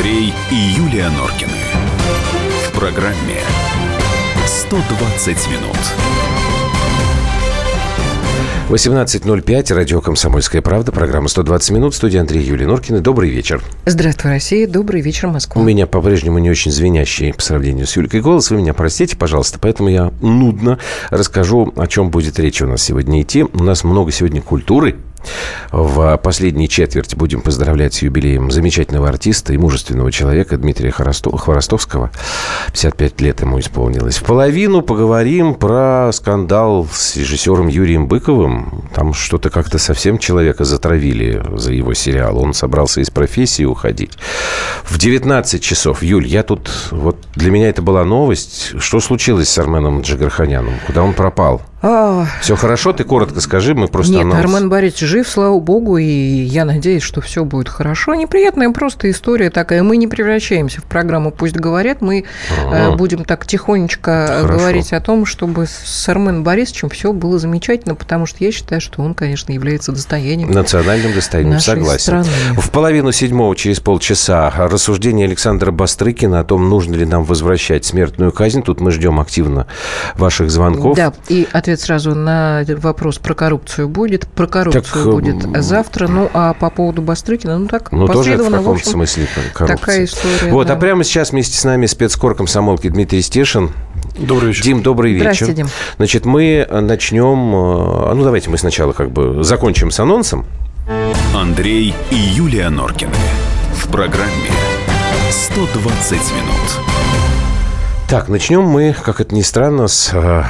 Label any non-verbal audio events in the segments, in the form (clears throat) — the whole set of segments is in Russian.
Андрей и Юлия Норкины. В программе 120 минут. 18.05, радио «Комсомольская правда», программа «120 минут», студия Андрей Юлия Норкина. Добрый вечер. Здравствуй, Россия. Добрый вечер, Москва. У меня по-прежнему не очень звенящий по сравнению с Юлькой голос. Вы меня простите, пожалуйста. Поэтому я нудно расскажу, о чем будет речь у нас сегодня идти. У нас много сегодня культуры, в последней четверти будем поздравлять с юбилеем замечательного артиста и мужественного человека Дмитрия Хворостовского. 55 лет ему исполнилось. В половину поговорим про скандал с режиссером Юрием Быковым. Там что-то как-то совсем человека затравили за его сериал. Он собрался из профессии уходить. В 19 часов. Юль, я тут... Вот для меня это была новость. Что случилось с Арменом Джигарханяном? Куда он пропал? Все хорошо? Ты коротко скажи, мы просто Нет, анонс... Армен Борисович жив, слава богу, и я надеюсь, что все будет хорошо. Неприятная просто история такая. Мы не превращаемся в программу «Пусть говорят». Мы ага. будем так тихонечко хорошо. говорить о том, чтобы с Арменом Борисовичем все было замечательно, потому что я считаю, что он, конечно, является достоянием Национальным достоянием, согласен. Страны. В половину седьмого, через полчаса, рассуждение Александра Бастрыкина о том, нужно ли нам возвращать смертную казнь. Тут мы ждем активно ваших звонков. Да, и ответ сразу на вопрос про коррупцию будет. Про коррупцию так, будет завтра. Ну, а по поводу Бастрыкина, ну так, ну, тоже в каком-то общем, смысле коррупция. Такая история. Вот, а да. а прямо сейчас вместе с нами спецкор комсомолки Дмитрий Стешин. Добрый вечер. Дим, добрый вечер. Здравствуйте, Дим. Значит, мы начнем... Э, ну, давайте мы сначала как бы закончим с анонсом. Андрей и Юлия Норкины. В программе 120 минут. Так, начнем мы, как это ни странно, с э,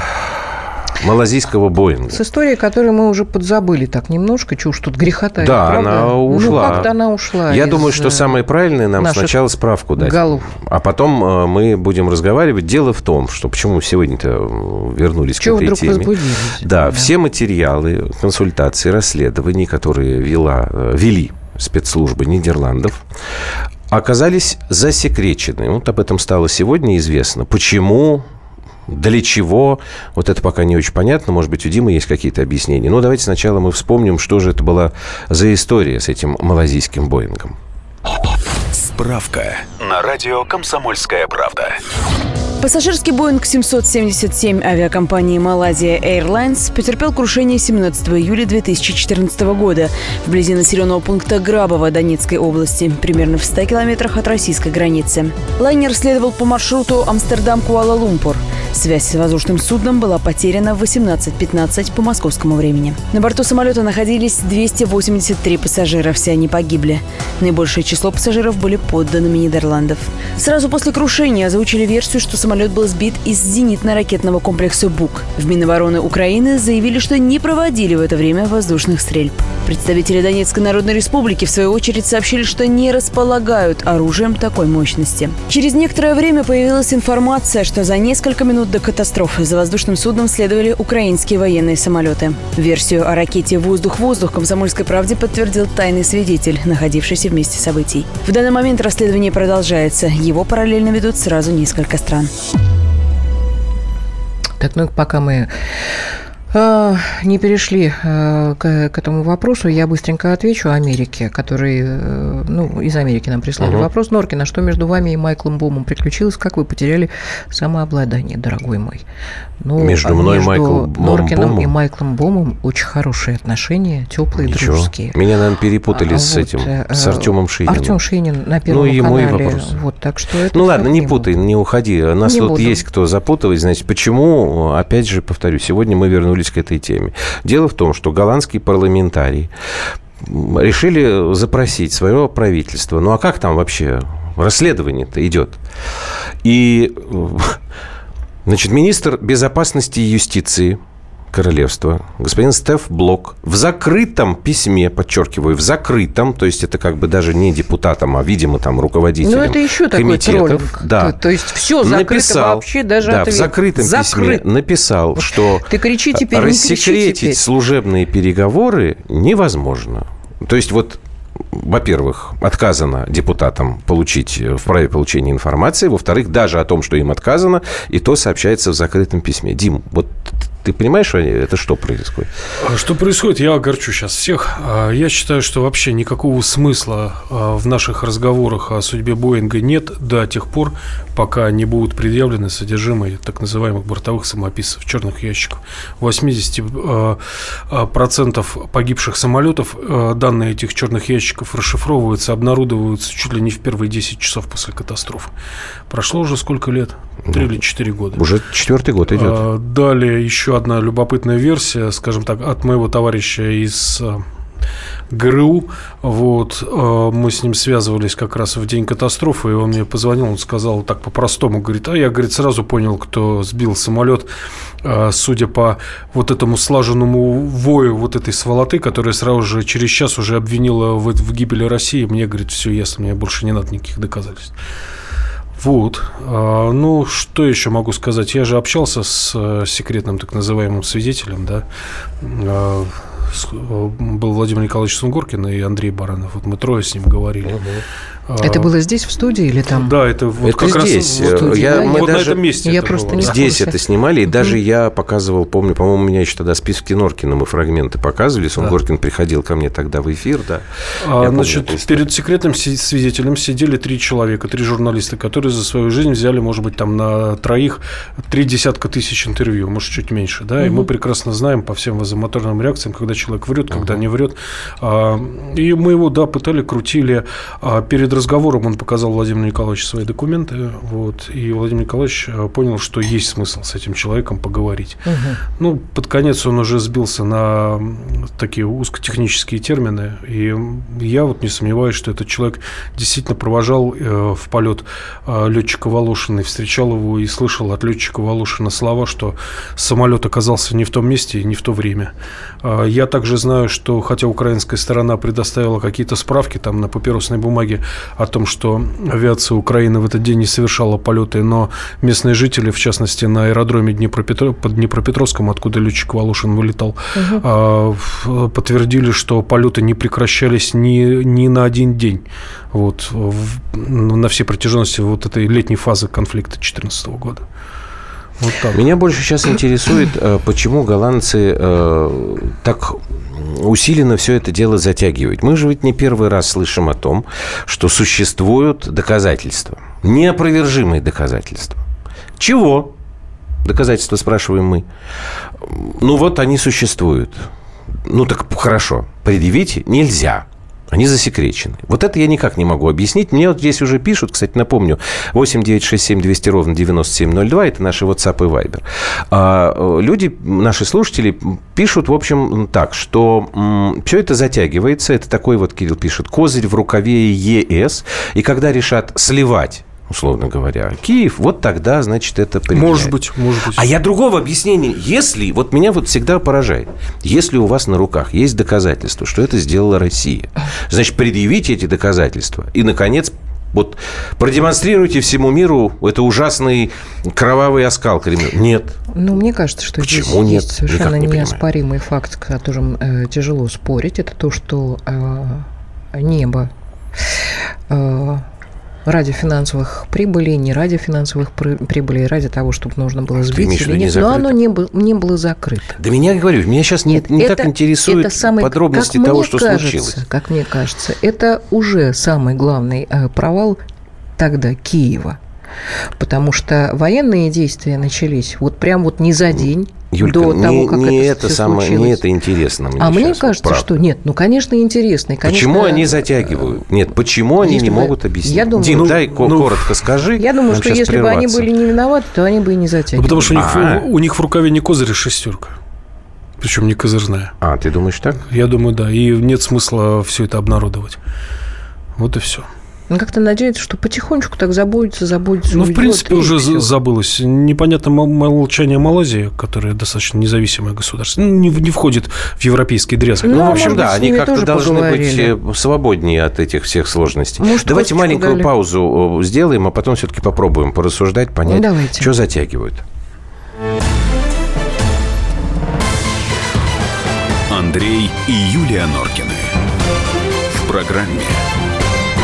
малазийского Боинга. С историей, которую мы уже подзабыли так немножко, чушь тут грехота. Да, правда? она ну, ушла. Ну, как-то она ушла. Я думаю, что самое правильное нам сначала справку дать. Голов. А потом э, мы будем разговаривать. Дело в том, что почему сегодня-то вернулись Чего к этой вдруг теме. Да, да, все материалы, консультации, расследований, которые вела, э, вели спецслужбы Нидерландов, оказались засекречены. Вот об этом стало сегодня известно. Почему для чего? Вот это пока не очень понятно. Может быть, у Димы есть какие-то объяснения. Но давайте сначала мы вспомним, что же это была за история с этим малазийским Боингом. Справка на радио «Комсомольская правда». Пассажирский Боинг 777 авиакомпании Malaysia Airlines потерпел крушение 17 июля 2014 года вблизи населенного пункта Грабово Донецкой области, примерно в 100 километрах от российской границы. Лайнер следовал по маршруту Амстердам-Куала-Лумпур. Связь с воздушным судном была потеряна в 18.15 по московскому времени. На борту самолета находились 283 пассажира, все они погибли. Наибольшее число пассажиров были подданными Нидерландов. Сразу после крушения озвучили версию, что самолет был сбит из зенитно-ракетного комплекса «Бук». В Минобороны Украины заявили, что не проводили в это время воздушных стрельб. Представители Донецкой Народной Республики, в свою очередь, сообщили, что не располагают оружием такой мощности. Через некоторое время появилась информация, что за несколько минут до катастрофы за воздушным судном следовали украинские военные самолеты. Версию о ракете «Воздух-воздух» комсомольской правде подтвердил тайный свидетель, находившийся в месте событий. В данный момент расследование продолжается. Его параллельно ведут сразу несколько стран. Так, ну пока мы не перешли а, к, к этому вопросу, я быстренько отвечу Америке, который, э, ну, из Америки нам прислали угу. вопрос. Норкина, что между вами и Майклом Бомом приключилось? Как вы потеряли самообладание, дорогой мой? Ну, между мной между и Майклом Норкиным Бомом? и Майклом Бомом очень хорошие отношения, теплые, Ничего. дружеские. Меня, наверное, перепутали а, с вот, этим, э, с Артемом Шининым. Артем Шинин на Первом ну, ему канале. И вопрос. Вот, так что это ну ладно, не путай, не уходи. Нас не тут буду. есть кто запутывать. Значит, почему, опять же, повторю, сегодня мы вернулись к этой теме. Дело в том, что голландские парламентарии решили запросить свое правительство. Ну а как там вообще расследование-то идет? И Значит, министр безопасности и юстиции королевства, господин Стеф Блок, в закрытом письме, подчеркиваю, в закрытом, то есть это как бы даже не депутатом, а, видимо, там руководителем Ну, это еще такой Да. То, то есть все закрыто написал, вообще, даже Да, ответ. в закрытом Закрыт. письме написал, что Ты кричи теперь, рассекретить теперь. служебные переговоры невозможно. То есть вот во-первых, отказано депутатам получить, в праве получения информации. Во-вторых, даже о том, что им отказано, и то сообщается в закрытом письме. Дим, вот Ты понимаешь, это что происходит? А что происходит, я огорчу сейчас всех. А, я считаю, что вообще никакого смысла а, в наших разговорах о судьбе Боинга нет до тех пор, пока не будут предъявлены содержимые так называемых бортовых самописцев, черных ящиков. 80% погибших самолетов данные этих черных ящиков расшифровываются, обнародовываются чуть ли не в первые 10 часов после катастрофы. Прошло уже сколько лет? Три или четыре года. Уже четвертый год идет. Далее еще одна любопытная версия, скажем так, от моего товарища из э, ГРУ. Вот, э, мы с ним связывались как раз в день катастрофы, и он мне позвонил, он сказал так по-простому, говорит, а я, говорит, сразу понял, кто сбил самолет, э, судя по вот этому слаженному вою вот этой сволоты, которая сразу же через час уже обвинила в, в гибели России, мне, говорит, все ясно, мне больше не надо никаких доказательств. Вот. А, ну, что еще могу сказать? Я же общался с э, секретным так называемым свидетелем, да. А, был Владимир Николаевич Сунгоркин и Андрей Баранов. Вот мы трое с ним говорили. Угу. А, это было здесь, в студии или там? Да, это вот это как здесь. раз вот, я, да, мы вот даже, на этом месте. Я просто не Здесь это снимали, и даже я показывал, помню, по-моему, у меня еще тогда списки Норкина мы фрагменты показывали. Сунгоркин да. приходил ко мне тогда в эфир, да. А, значит, перед секретным свидетелем сидели три человека, три журналиста, которые за свою жизнь взяли, может быть, там на троих три десятка тысяч интервью, может, чуть меньше, да, mm и мы прекрасно знаем по всем вазомоторным реакциям, когда человек врет, когда mm не врет. А, и мы его, да, пытали, крутили. Перед разговором он показал показал Владимир Николаевич свои документы, вот, и Владимир Николаевич э, понял, что есть смысл с этим человеком поговорить. Угу. Ну, под конец он уже сбился на такие узкотехнические термины, и я вот не сомневаюсь, что этот человек действительно провожал э, в полет э, летчика Волошина, встречал его и слышал от летчика Волошина слова, что самолет оказался не в том месте и не в то время. Я также знаю, что хотя украинская сторона предоставила какие-то справки там на папиросной бумаге о том, что авиация Украины в этот день не совершала полеты, но местные жители, в частности, на аэродроме Днепропетр... под Днепропетровском, откуда летчик Волошин вылетал, угу. подтвердили, что полеты не прекращались ни, ни на один день вот, в, на всей протяженности вот этой летней фазы конфликта 2014 года. Вот. Меня больше сейчас интересует, э, почему голландцы э, так усиленно все это дело затягивают. Мы же ведь не первый раз слышим о том, что существуют доказательства, неопровержимые доказательства. Чего? Доказательства спрашиваем мы. Ну вот они существуют. Ну так хорошо, предъявить нельзя. Они засекречены. Вот это я никак не могу объяснить. Мне вот здесь уже пишут, кстати, напомню, 8 9 6 7 200 ровно 9702, это наши WhatsApp и Viber. А, э, люди, наши слушатели, пишут, в общем, так, что м, все это затягивается. Это такой вот, Кирилл пишет, козырь в рукаве ЕС. И когда решат сливать условно говоря, Киев, вот тогда, значит, это применяет. Может быть, может быть. А я другого объяснения. Если, вот меня вот всегда поражает, если у вас на руках есть доказательства, что это сделала Россия, значит, предъявите эти доказательства. И, наконец, вот продемонстрируйте всему миру это ужасный кровавый оскал Кремля. Нет. Ну, мне кажется, что Почему здесь нет? есть совершенно не неоспоримый факт, с которым э, тяжело спорить. Это то, что э, небо э, ради финансовых прибылей, не ради финансовых прибылей, ради того, чтобы нужно было сбить или нет. Но оно не, было, не было закрыто. Да меня говорю, меня сейчас нет, не, не так интересуют это самый, подробности того, что кажется, случилось. Как мне кажется, это уже самый главный э, провал тогда Киева. Потому что военные действия начались вот прям вот не за день, Юлька, до того, как не это, это самое, случилось. не это интересно мне. А мне кажется, правда. что нет, ну конечно интересно. И, конечно, почему они затягивают? Нет, почему они не бы, могут объяснить? Я думаю, Дим, ну, дай ну, коротко скажи. Я думаю, что если прерваться. бы они были не виноваты, то они бы и не затягивали. Ну, потому что у них, а. у них в рукаве не козырь, а шестерка. Причем не козырная. А, ты думаешь так? Я думаю, да. И нет смысла все это обнародовать. Вот и все. Он как-то надеется, что потихонечку так забудется, забудется. Ну, в принципе, уже все. забылось. Непонятно молчание Малайзии, которая достаточно независимое государство, ну, не, не входит в европейский дрязг. Ну, ну в общем, да, они как-то должны поговорили. быть э, свободнее от этих всех сложностей. Может, Давайте маленькую дали. паузу э, сделаем, а потом все-таки попробуем порассуждать, понять, Давайте. что затягивают. Андрей и Юлия Норкины. В программе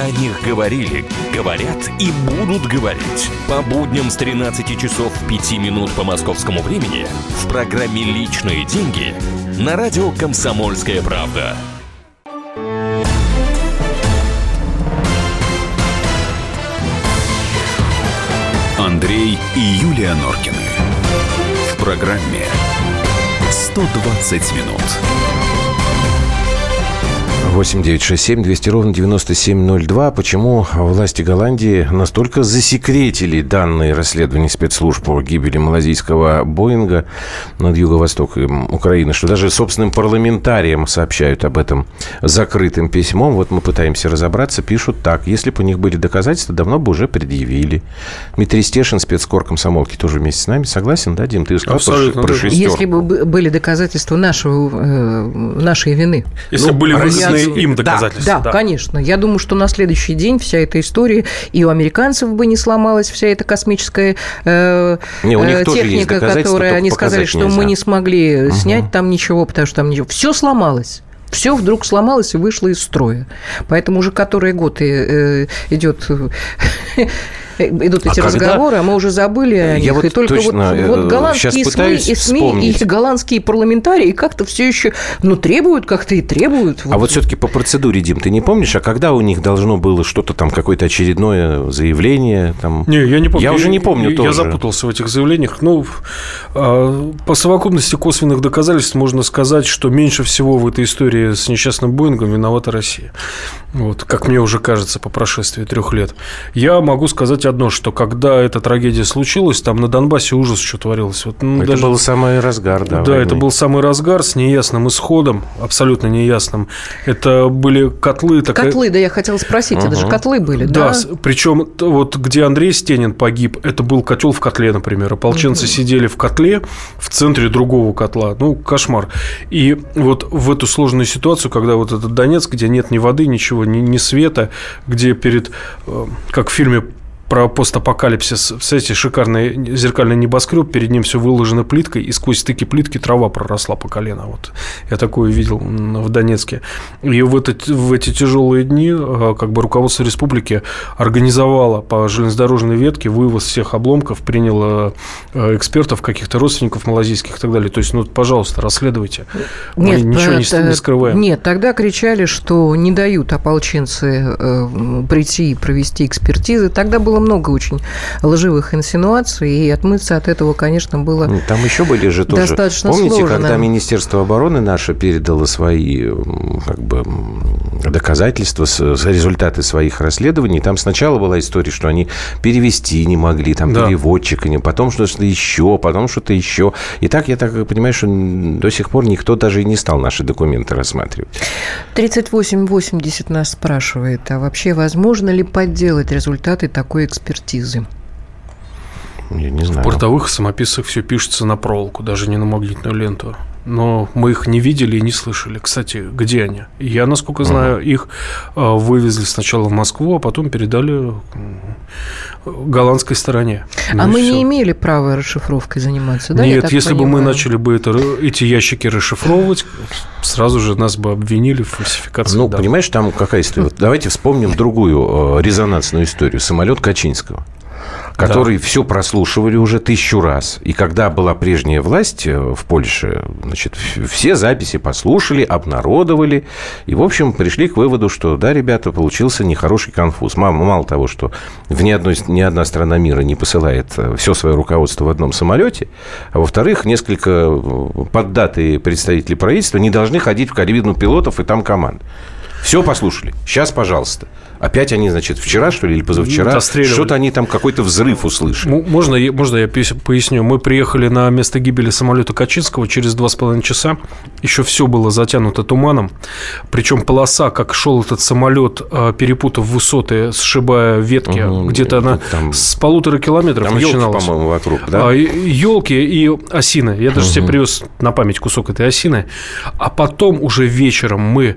о них говорили, говорят и будут говорить. По будням с 13 часов 5 минут по московскому времени в программе «Личные деньги» на радио «Комсомольская правда». Андрей и Юлия Норкины. В программе 120 минут. 8 9 6 7 200 ровно 9702. Почему власти Голландии настолько засекретили данные расследования спецслужб по гибели малазийского Боинга над юго-востоком Украины, что даже собственным парламентариям сообщают об этом закрытым письмом. Вот мы пытаемся разобраться. Пишут так. Если бы у них были доказательства, давно бы уже предъявили. Дмитрий Стешин, спецкор комсомолки, тоже вместе с нами. Согласен, да, Дим? Ты сказал Абсолютно, про, про шестерку. Если бы бы- были доказательства нашего, э, нашей вины. Если Ну, были россияне- выгодные им Да, доказательства. Да, конечно. Я думаю, что на следующий день вся эта история и у американцев бы не сломалась вся эта космическая э, Не, у них э, техника, доказательства, которая они сказали, что нельзя. мы не смогли снять там ничего, потому что там ничего. Все сломалось. Все вдруг сломалось и вышло из строя. Поэтому уже который год э, идет (laughs) идут эти А когда- разговоры, а мы уже забыли о Я них. вот и только точно, вот, э, вот голландские щас СМИ, и СМИ, вспомнить. и голландские парламентарии как-то все еще, ну, требуют как-то и требуют. А вот все-таки по процедуре, Дим, ты не помнишь, а когда у них должно было что-то там, какое-то очередное заявление? Там... Не, я не помню. Я уже не помню я, тоже. Я запутался в этих заявлениях. Ну, а, по совокупности косвенных доказательств можно сказать, что меньше всего в этой истории с несчастным Боингом виновата Россия. Вот, как мне уже кажется по прошествии трех лет. Я могу сказать одно, что когда эта трагедия случилась, там на Донбассе ужас что творилось. Вот, ну, Это даже- был самый разгар, да. Да, войны. это был самый разгар с неясным исходом, абсолютно неясным. Это были котлы. такая- Котлы, да, я хотела спросить, это же котлы были, да, да? причем вот где Андрей Стенин погиб, это был котел в котле, например. Ополченцы сидели в котле в центре другого котла. Ну, кошмар. И вот в эту сложную ситуацию, когда вот этот Донецк, где нет ни воды, ничего, ни, ни света, где перед, э, как в фильме про постапокалипсис, кстати, шикарный зеркальный небоскреб, перед ним все выложено плиткой, и сквозь стыки плитки трава проросла по колено. Вот я такое видел в Донецке. И в, этот, в эти тяжелые дни э, как бы руководство республики организовало по железнодорожной ветке вывоз всех обломков, приняло э, экспертов, каких-то родственников малазийских и так далее. То есть, ну, пожалуйста, расследуйте. Мы ничего не, не скрываем. Нет, тогда кричали, что не дают ополченцы э, прийти и провести экспертизы. Тогда было много очень лживых инсинуаций, и отмыться от этого, конечно, было... Ну, Там еще были же тоже. Достаточно Помните, сложно. когда Министерство обороны наше передало свои как бы, доказательства, результаты своих расследований, там сначала была история, что они перевести не могли, там Да. переводчика не, потом что-то еще, потом что-то еще. И так, я так понимаю, что до сих пор никто даже и не стал наши документы рассматривать. 3880 нас спрашивает, а вообще возможно ли подделать результаты такой экспертизы? Я не В знаю. портовых самописах все пишется на проволоку, даже не на магнитную ленту. Но мы их не видели и не слышали. Кстати, где они? Я, насколько знаю, их э, вывезли сначала в Москву, а потом передали голландской стороне. Ну а мы всё. не имели права расшифровкой заниматься, да? Нет, если бы мы понимаю? начали бы это, эти ящики расшифровывать, сразу же нас бы обвинили в фальсификации. Ну, данных. понимаешь, там какая история? Давайте вспомним другую э, резонансную историю. Самолет Качинского который все прослушивали уже тысячу раз. И когда была прежняя власть э, в Польше, значит, все записи послушали, обнародовали. И, в общем, пришли к выводу, что, да, ребята, получился нехороший конфуз. Мало, мало того, что в ни, одной, ни одна страна мира не посылает все свое руководство в одном самолете, а во-вторых, несколько э, поддатые представители правительства не должны ходить в кабину пилотов и там команд. Все послушали. Сейчас, пожалуйста. Опять они, значит, вчера, что ли, или позавчера, что-то они там какой-то взрыв услышали. Можно, можно я поясню? Мы приехали на место гибели самолета Качинского через два с половиной часа. Еще все было затянуто туманом. Причем полоса, как шел этот самолет, а, перепутав высоты, сшибая ветки, угу, где-то она там, с полутора километров там начиналась. по-моему, вокруг, да? А, елки и осины. Я даже угу. себе привез на память кусок этой осины. А потом уже вечером мы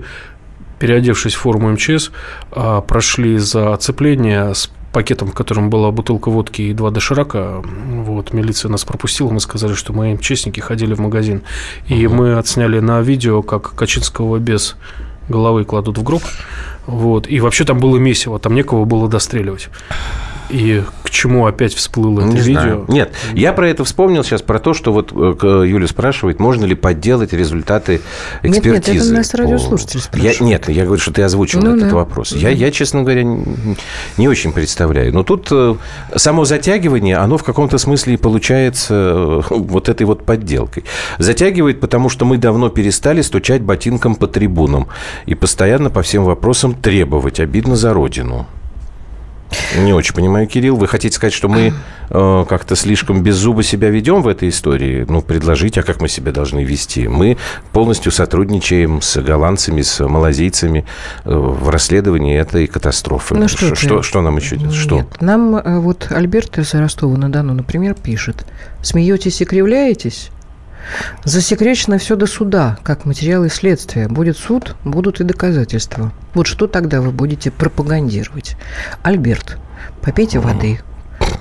переодевшись в форму МЧС, а, прошли за оцепление с пакетом, в котором была бутылка водки и два доширака. Вот, милиция нас пропустила, мы сказали, что мы МЧСники ходили в магазин. И угу. мы отсняли на видео, как Качинского без головы кладут в гроб. Вот. И вообще там было месиво, там некого было достреливать. И к чему опять всплыло это не видео? Знаю. Нет, я про это вспомнил сейчас, про то, что вот э, Юля спрашивает, можно ли подделать результаты экспертизы. Нет, нет, это нас радиослушатель спрашивает. Я, нет, я говорю, что ты озвучил ну, этот да. вопрос. Я, я, честно говоря, не очень представляю. Но тут э, само затягивание, оно в каком-то смысле получается э, вот этой вот подделкой. Затягивает, потому что мы давно перестали стучать ботинком по трибунам и постоянно по всем вопросам требовать. Обидно за родину. Не очень понимаю, Кирилл. Вы хотите сказать, что мы (clears throat) э, как-то слишком без зуба себя ведем в этой истории? Ну, предложить, а как мы себя должны вести? Мы полностью сотрудничаем с голландцами, с малазийцами э, в расследовании этой катастрофы. Ну, что, что, что нам еще? Нет, что? нам э, вот Альберт из Ростова-на-Дону, например, пишет. Смеетесь и кривляетесь? Засекречено все до суда, как материалы следствия. Будет суд, будут и доказательства. Вот что тогда вы будете пропагандировать? Альберт, попейте воды,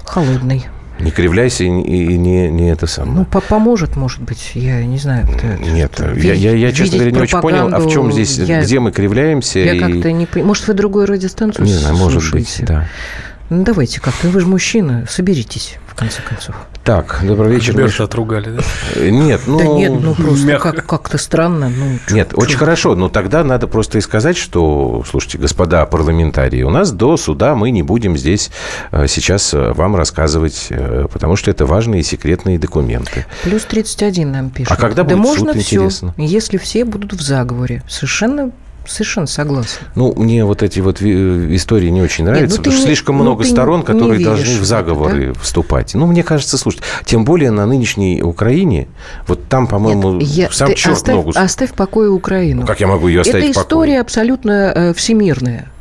холодной. Не кривляйся и не, не это самое. Ну, по поможет, может быть, я не знаю. Нет, я, я, я, честно говоря, не очень понял, а в чем здесь, я, где мы кривляемся? Я и... как-то не понимаю. Может, вы другую радиостанцию Не знаю, может быть, да. Ну, давайте как-то, вы же мужчина, соберитесь, в конце концов. Так, добрый вечер. Альберта отругали, да? Э, нет, ну... Да нет, ну просто как- как-то странно. Ну, нет, чё, очень чё? хорошо, но тогда надо просто и сказать, что, слушайте, господа парламентарии, у нас до суда мы не будем здесь э, сейчас э, вам рассказывать, потому что это важные секретные документы. Плюс 31 нам пишут. А когда будет да суд, можно интересно? все, если все будут в заговоре. Совершенно Совершенно согласна. Ну, мне вот эти вот э, истории не очень нравятся, Нет, ну, потому что слишком ну, много сторон, которые не должны в заговоры да? вступать. Ну, мне кажется, слушайте, тем более на нынешней Украине, вот там, по-моему, я, сам черт оставь, ногу... Оставь в покое Украину. Ну, как я могу ее оставить Это в покое? история абсолютно э, всемирная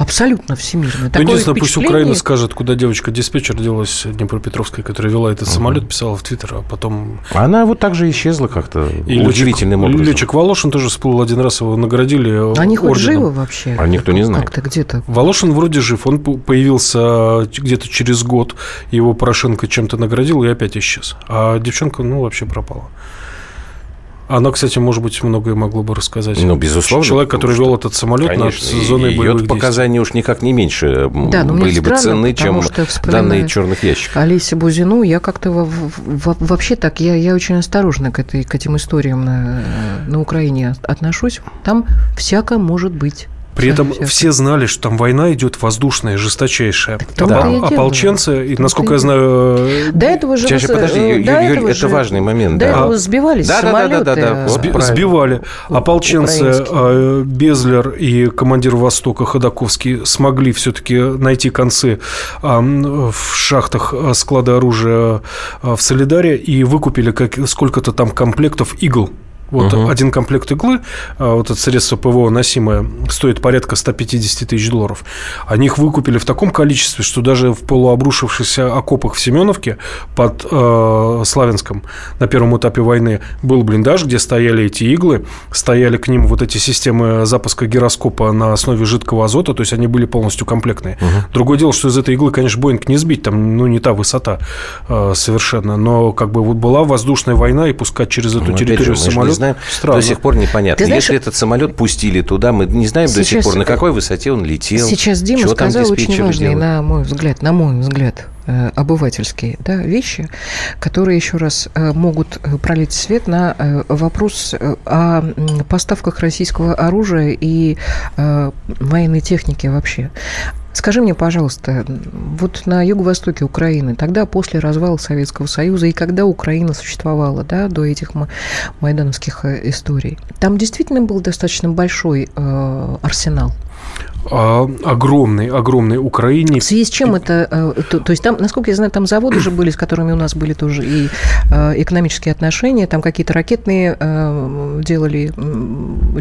абсолютно всемирно. Ну, единственное, пусть Украина скажет, куда девочка-диспетчер делась Днепропетровская, которая вела этот угу. самолет, писала в Твиттер, а потом... Она вот так же исчезла как-то и удивительным летчик, образом. Летчик Волошин тоже всплыл один раз, его наградили А они хоть живы вообще? А никто не знает. Как-то где-то. Волошин вроде жив, он появился где-то через год, его Порошенко чем-то наградил и опять исчез. А девчонка, ну, вообще пропала. Она, кстати, может быть, многое могло бы рассказать. Ну, безусловно. Человек, который вел этот самолет конечно, над зоной боевых Ее показания уж никак не меньше да, были бы ценны, чем данные черных ящиков. Олеся Бузину, я как-то вообще так, я, я очень осторожно к, этой, к этим историям на, на Украине отношусь. Там всякое может быть. При этом все, все знали, что там война идет воздушная, жесточайшая. Так, да. Ополченцы, и, насколько я знаю... Э, до этого же... Чаще, подожди, Юль, Юль, это же, важный момент. До да. этого сбивались да, самолеты. Да, да, да, да, да. Сби- сбивали. Ополченцы э, Безлер и командир Востока Ходаковский смогли все-таки найти концы в шахтах э, склада оружия в Солидаре и выкупили сколько-то там комплектов игл вот угу. один комплект иглы, а, вот это средство ПВО носимое, стоит порядка 150 тысяч долларов. Они их выкупили в таком количестве, что даже в полуобрушившихся окопах в Семеновке под э, Славянском на первом этапе войны был блиндаж, где стояли эти иглы, стояли к ним вот эти системы запуска гироскопа на основе жидкого азота, то есть они были полностью комплектные. Угу. Другое дело, что из этой иглы, конечно, Боинг не сбить, там ну, не та высота э, совершенно, но как бы вот была воздушная война, и пускать через эту ну, территорию самолет знаем, Странно. до сих пор непонятно. знаешь, Если этот самолет пустили туда, мы не знаем сейчас, до сих пор, на какой высоте он летел. Сейчас Дима сказал очень важные, на мой взгляд, на мой взгляд, э, обывательские да, вещи, которые еще раз э, могут э, пролить свет на вопрос о поставках российского оружия и военной техники вообще. Скажи мне, пожалуйста, вот на юго-востоке Украины, тогда после развала Советского Союза и когда Украина существовала, да, до этих майдановских э, историй, там действительно был достаточно большой э, арсенал огромной, огромной Украине. В связи с чем это? Э, то, то есть там, насколько я знаю, там заводы же были, с которыми у нас были тоже и э, экономические отношения, там какие-то ракетные э, делали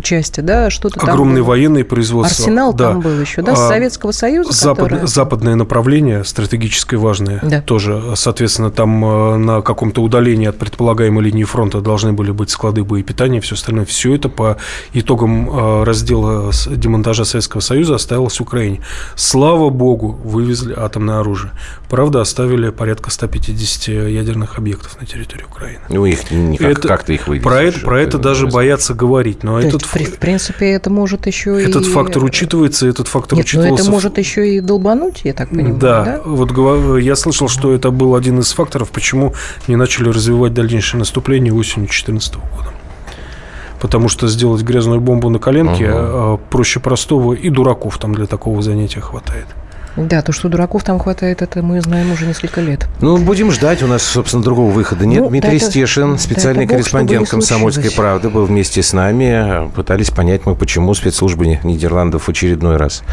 части, да, что-то там Огромные было. военные производства. Арсенал да. там был еще, да, с а, Советского Союза. Запад, которое... Западное направление, стратегическое важное, да. тоже, соответственно, там на каком-то удалении от предполагаемой линии фронта должны были быть склады боепитания, все остальное. Все это по итогам раздела демонтажа Советского Союза Союза осталось в Украине. Слава богу, вывезли атомное оружие. Правда, оставили порядка 150 ядерных объектов на территории Украины. Ну, их никак, это, как-то их вывезли. Про это, про это даже боятся говорить. Но этот, в, в принципе, это может еще этот и... фактор учитывается, этот фактор Нет, учитывался. но это может еще и долбануть, я так понимаю, да? Да, вот я слышал, что это был один из факторов, почему не начали развивать дальнейшее наступление осенью 2014 года потому что сделать грязную бомбу на коленке угу. проще простого, и дураков там для такого занятия хватает. Да, то, что дураков там хватает, это мы знаем уже несколько лет. Ну, будем ждать. У нас, собственно, другого выхода нет. Ну, Дмитрий да Стешин, специальный да корреспондент «Комсомольской правды», был вместе с нами. Пытались понять мы, почему спецслужбы Нидерландов в очередной раз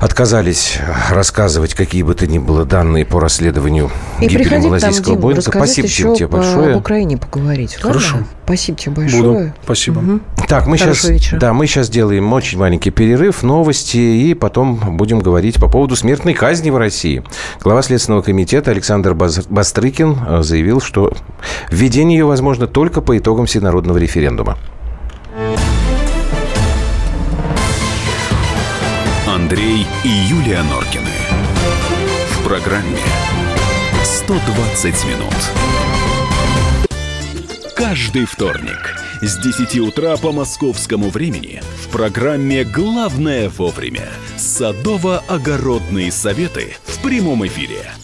отказались рассказывать какие бы то ни было данные по расследованию И гибели малазийского Боинга. Спасибо тебе большое. об Украине поговорить. Хорошо. Ладно? Спасибо тебе большое. Буду. Спасибо. Угу. Так, мы сейчас, да, мы сейчас делаем очень маленький перерыв, новости, и потом будем говорить по поводу смертной казни в России. Глава Следственного комитета Александр Бастрыкин э, заявил, что введение ее возможно только по итогам всенародного референдума. Андрей и Юлия Норкины. В программе 120 минут. Каждый вторник с 10 утра по московскому времени в программе «Главное вовремя» садово-огородные советы в прямом эфире –